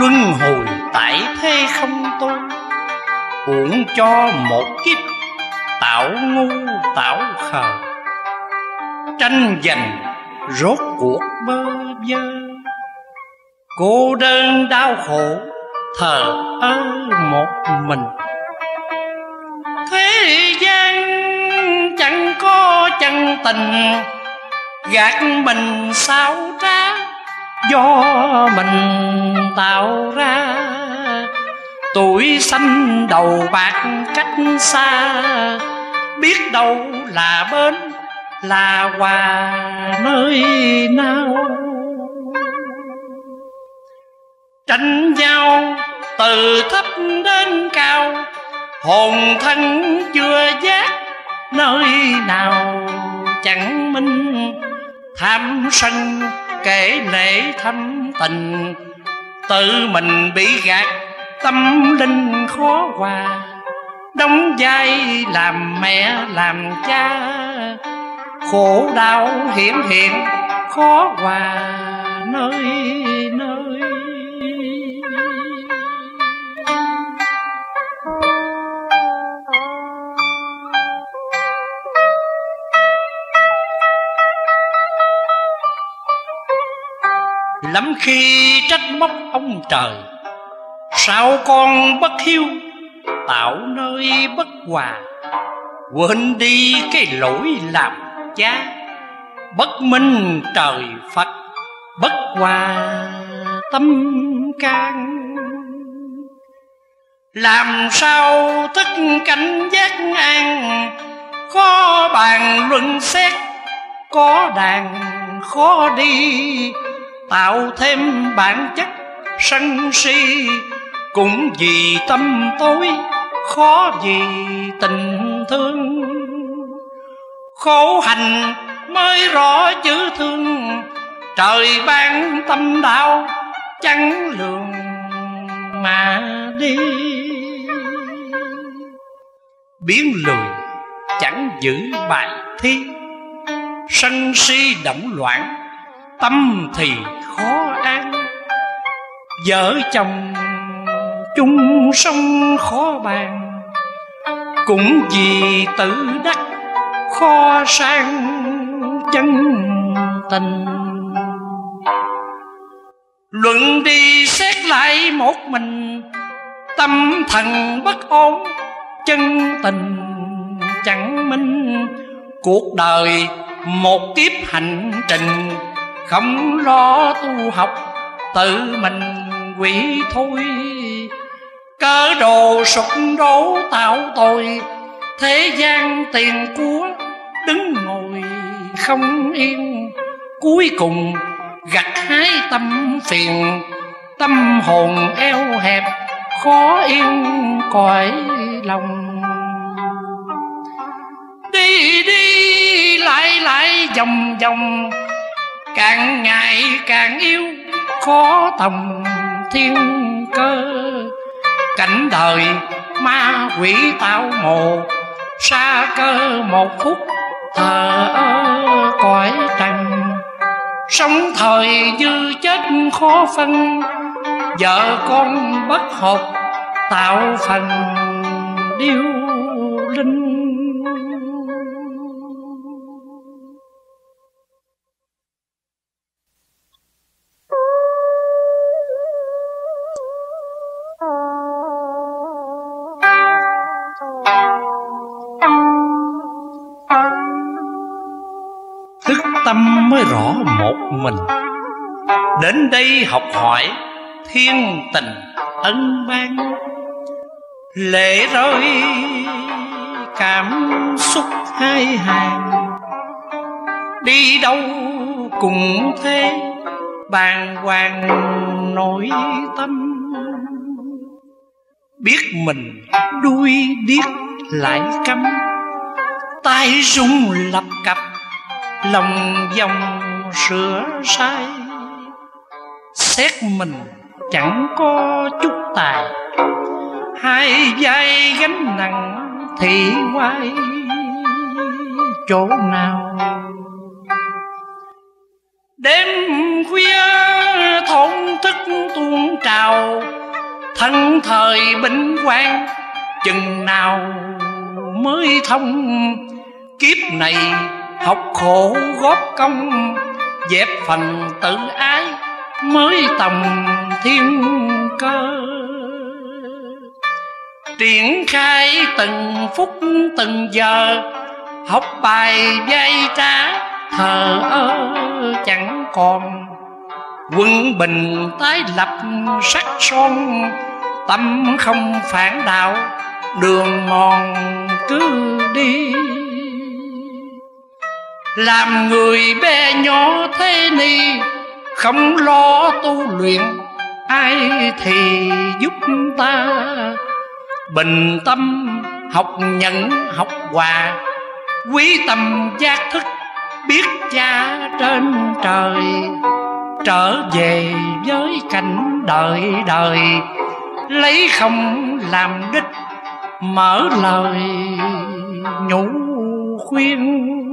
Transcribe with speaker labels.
Speaker 1: Luân hồi tại thế không tôi Uổng cho một kiếp Tạo ngu tạo khờ. Tranh giành, rốt cuộc bơ vơ. Cô đơn đau khổ, thờ ơ một mình. Thế gian chẳng có chân tình Gạt mình sao? Do mình tạo ra. Tuổi xanh đầu bạc cách xa, biết đâu là bên, là hòa nơi nào. Tranh nhau từ thấp đến cao, hồn thân chưa giác nơi nào. Chẳng minh tham sân kể lễ thâm tình, tự mình bị gạt, tâm linh khó hòa. Đóng vai làm mẹ, làm cha, khổ đau hiển hiện khó hòa. Nơi nơi. Lắm khi trách móc ông trời. Sao con bất hiếu, tạo nơi bất hòa, quên đi cái lỗi làm cha. Bất minh trời phật, bất hòa tâm can. Làm sao thức cảnh giác an khó bàn luận xét, có đàn khó đi tạo thêm bản chất sân si. Cũng vì tâm tối, khó vì tình thương. Khổ hành mới rõ chữ thương, trời ban tâm đạo chẳng lường mà đi. Biến lười chẳng giữ bài thi, sân si động loạn, tâm thì vợ chồng chung sống khó bàn. Cũng vì tự đắc khó sang chân tình. Luận đi xét lại một mình, tâm thần bất ổn, chân tình chẳng minh. Cuộc đời một kiếp hành trình, không lo tu học tự mình quỷ thôi. Cớ đồ sụp đổ tạo tội, thế gian tiền của đứng ngồi không yên. Cuối cùng gặt hái tâm phiền, tâm hồn eo hẹp, khó yên cõi lòng. Đi đi, lại lại vòng vòng, càng ngày càng yêu khó tầm thiên cơ. Cảnh đời ma quỷ tạo mồ, xa cơ một phút thờ ơ cõi trần. Sống thời dư chết khó phân, vợ con bất hợp tạo phần điêu linh. Tâm mới rõ một mình. Đến đây học hỏi, thiên tình ân ban. Lệ rơi cảm xúc hai hàng. Đi đâu cũng thế, bàng hoàng nỗi tâm. Biết mình đuôi điếc lại câm tay rung lập cập lòng dòng sửa sai xét mình chẳng có chút tài, hai vai gánh nặng thì quay chỗ nào? Đêm khuya thổn thức tuôn trào, thân thời bình quan chừng nào mới thông? Kiếp này học khổ góp công, dẹp phần tự ái, mới tầm thiên cơ. Triển khai từng phút, từng giờ, học bài dây trá, thờ ơ chẳng còn. Quân bình tái lập sắc son, tâm không phản đạo, đường mòn cứ làm người bé nhỏ thế ni, không lo tu luyện, ai thì giúp ta? Bình tâm học nhận học hòa, quý tâm giác thức, biết cha trên trời. Trở về với cảnh đời đời, lấy không làm đích, mở lời nhủ khuyên.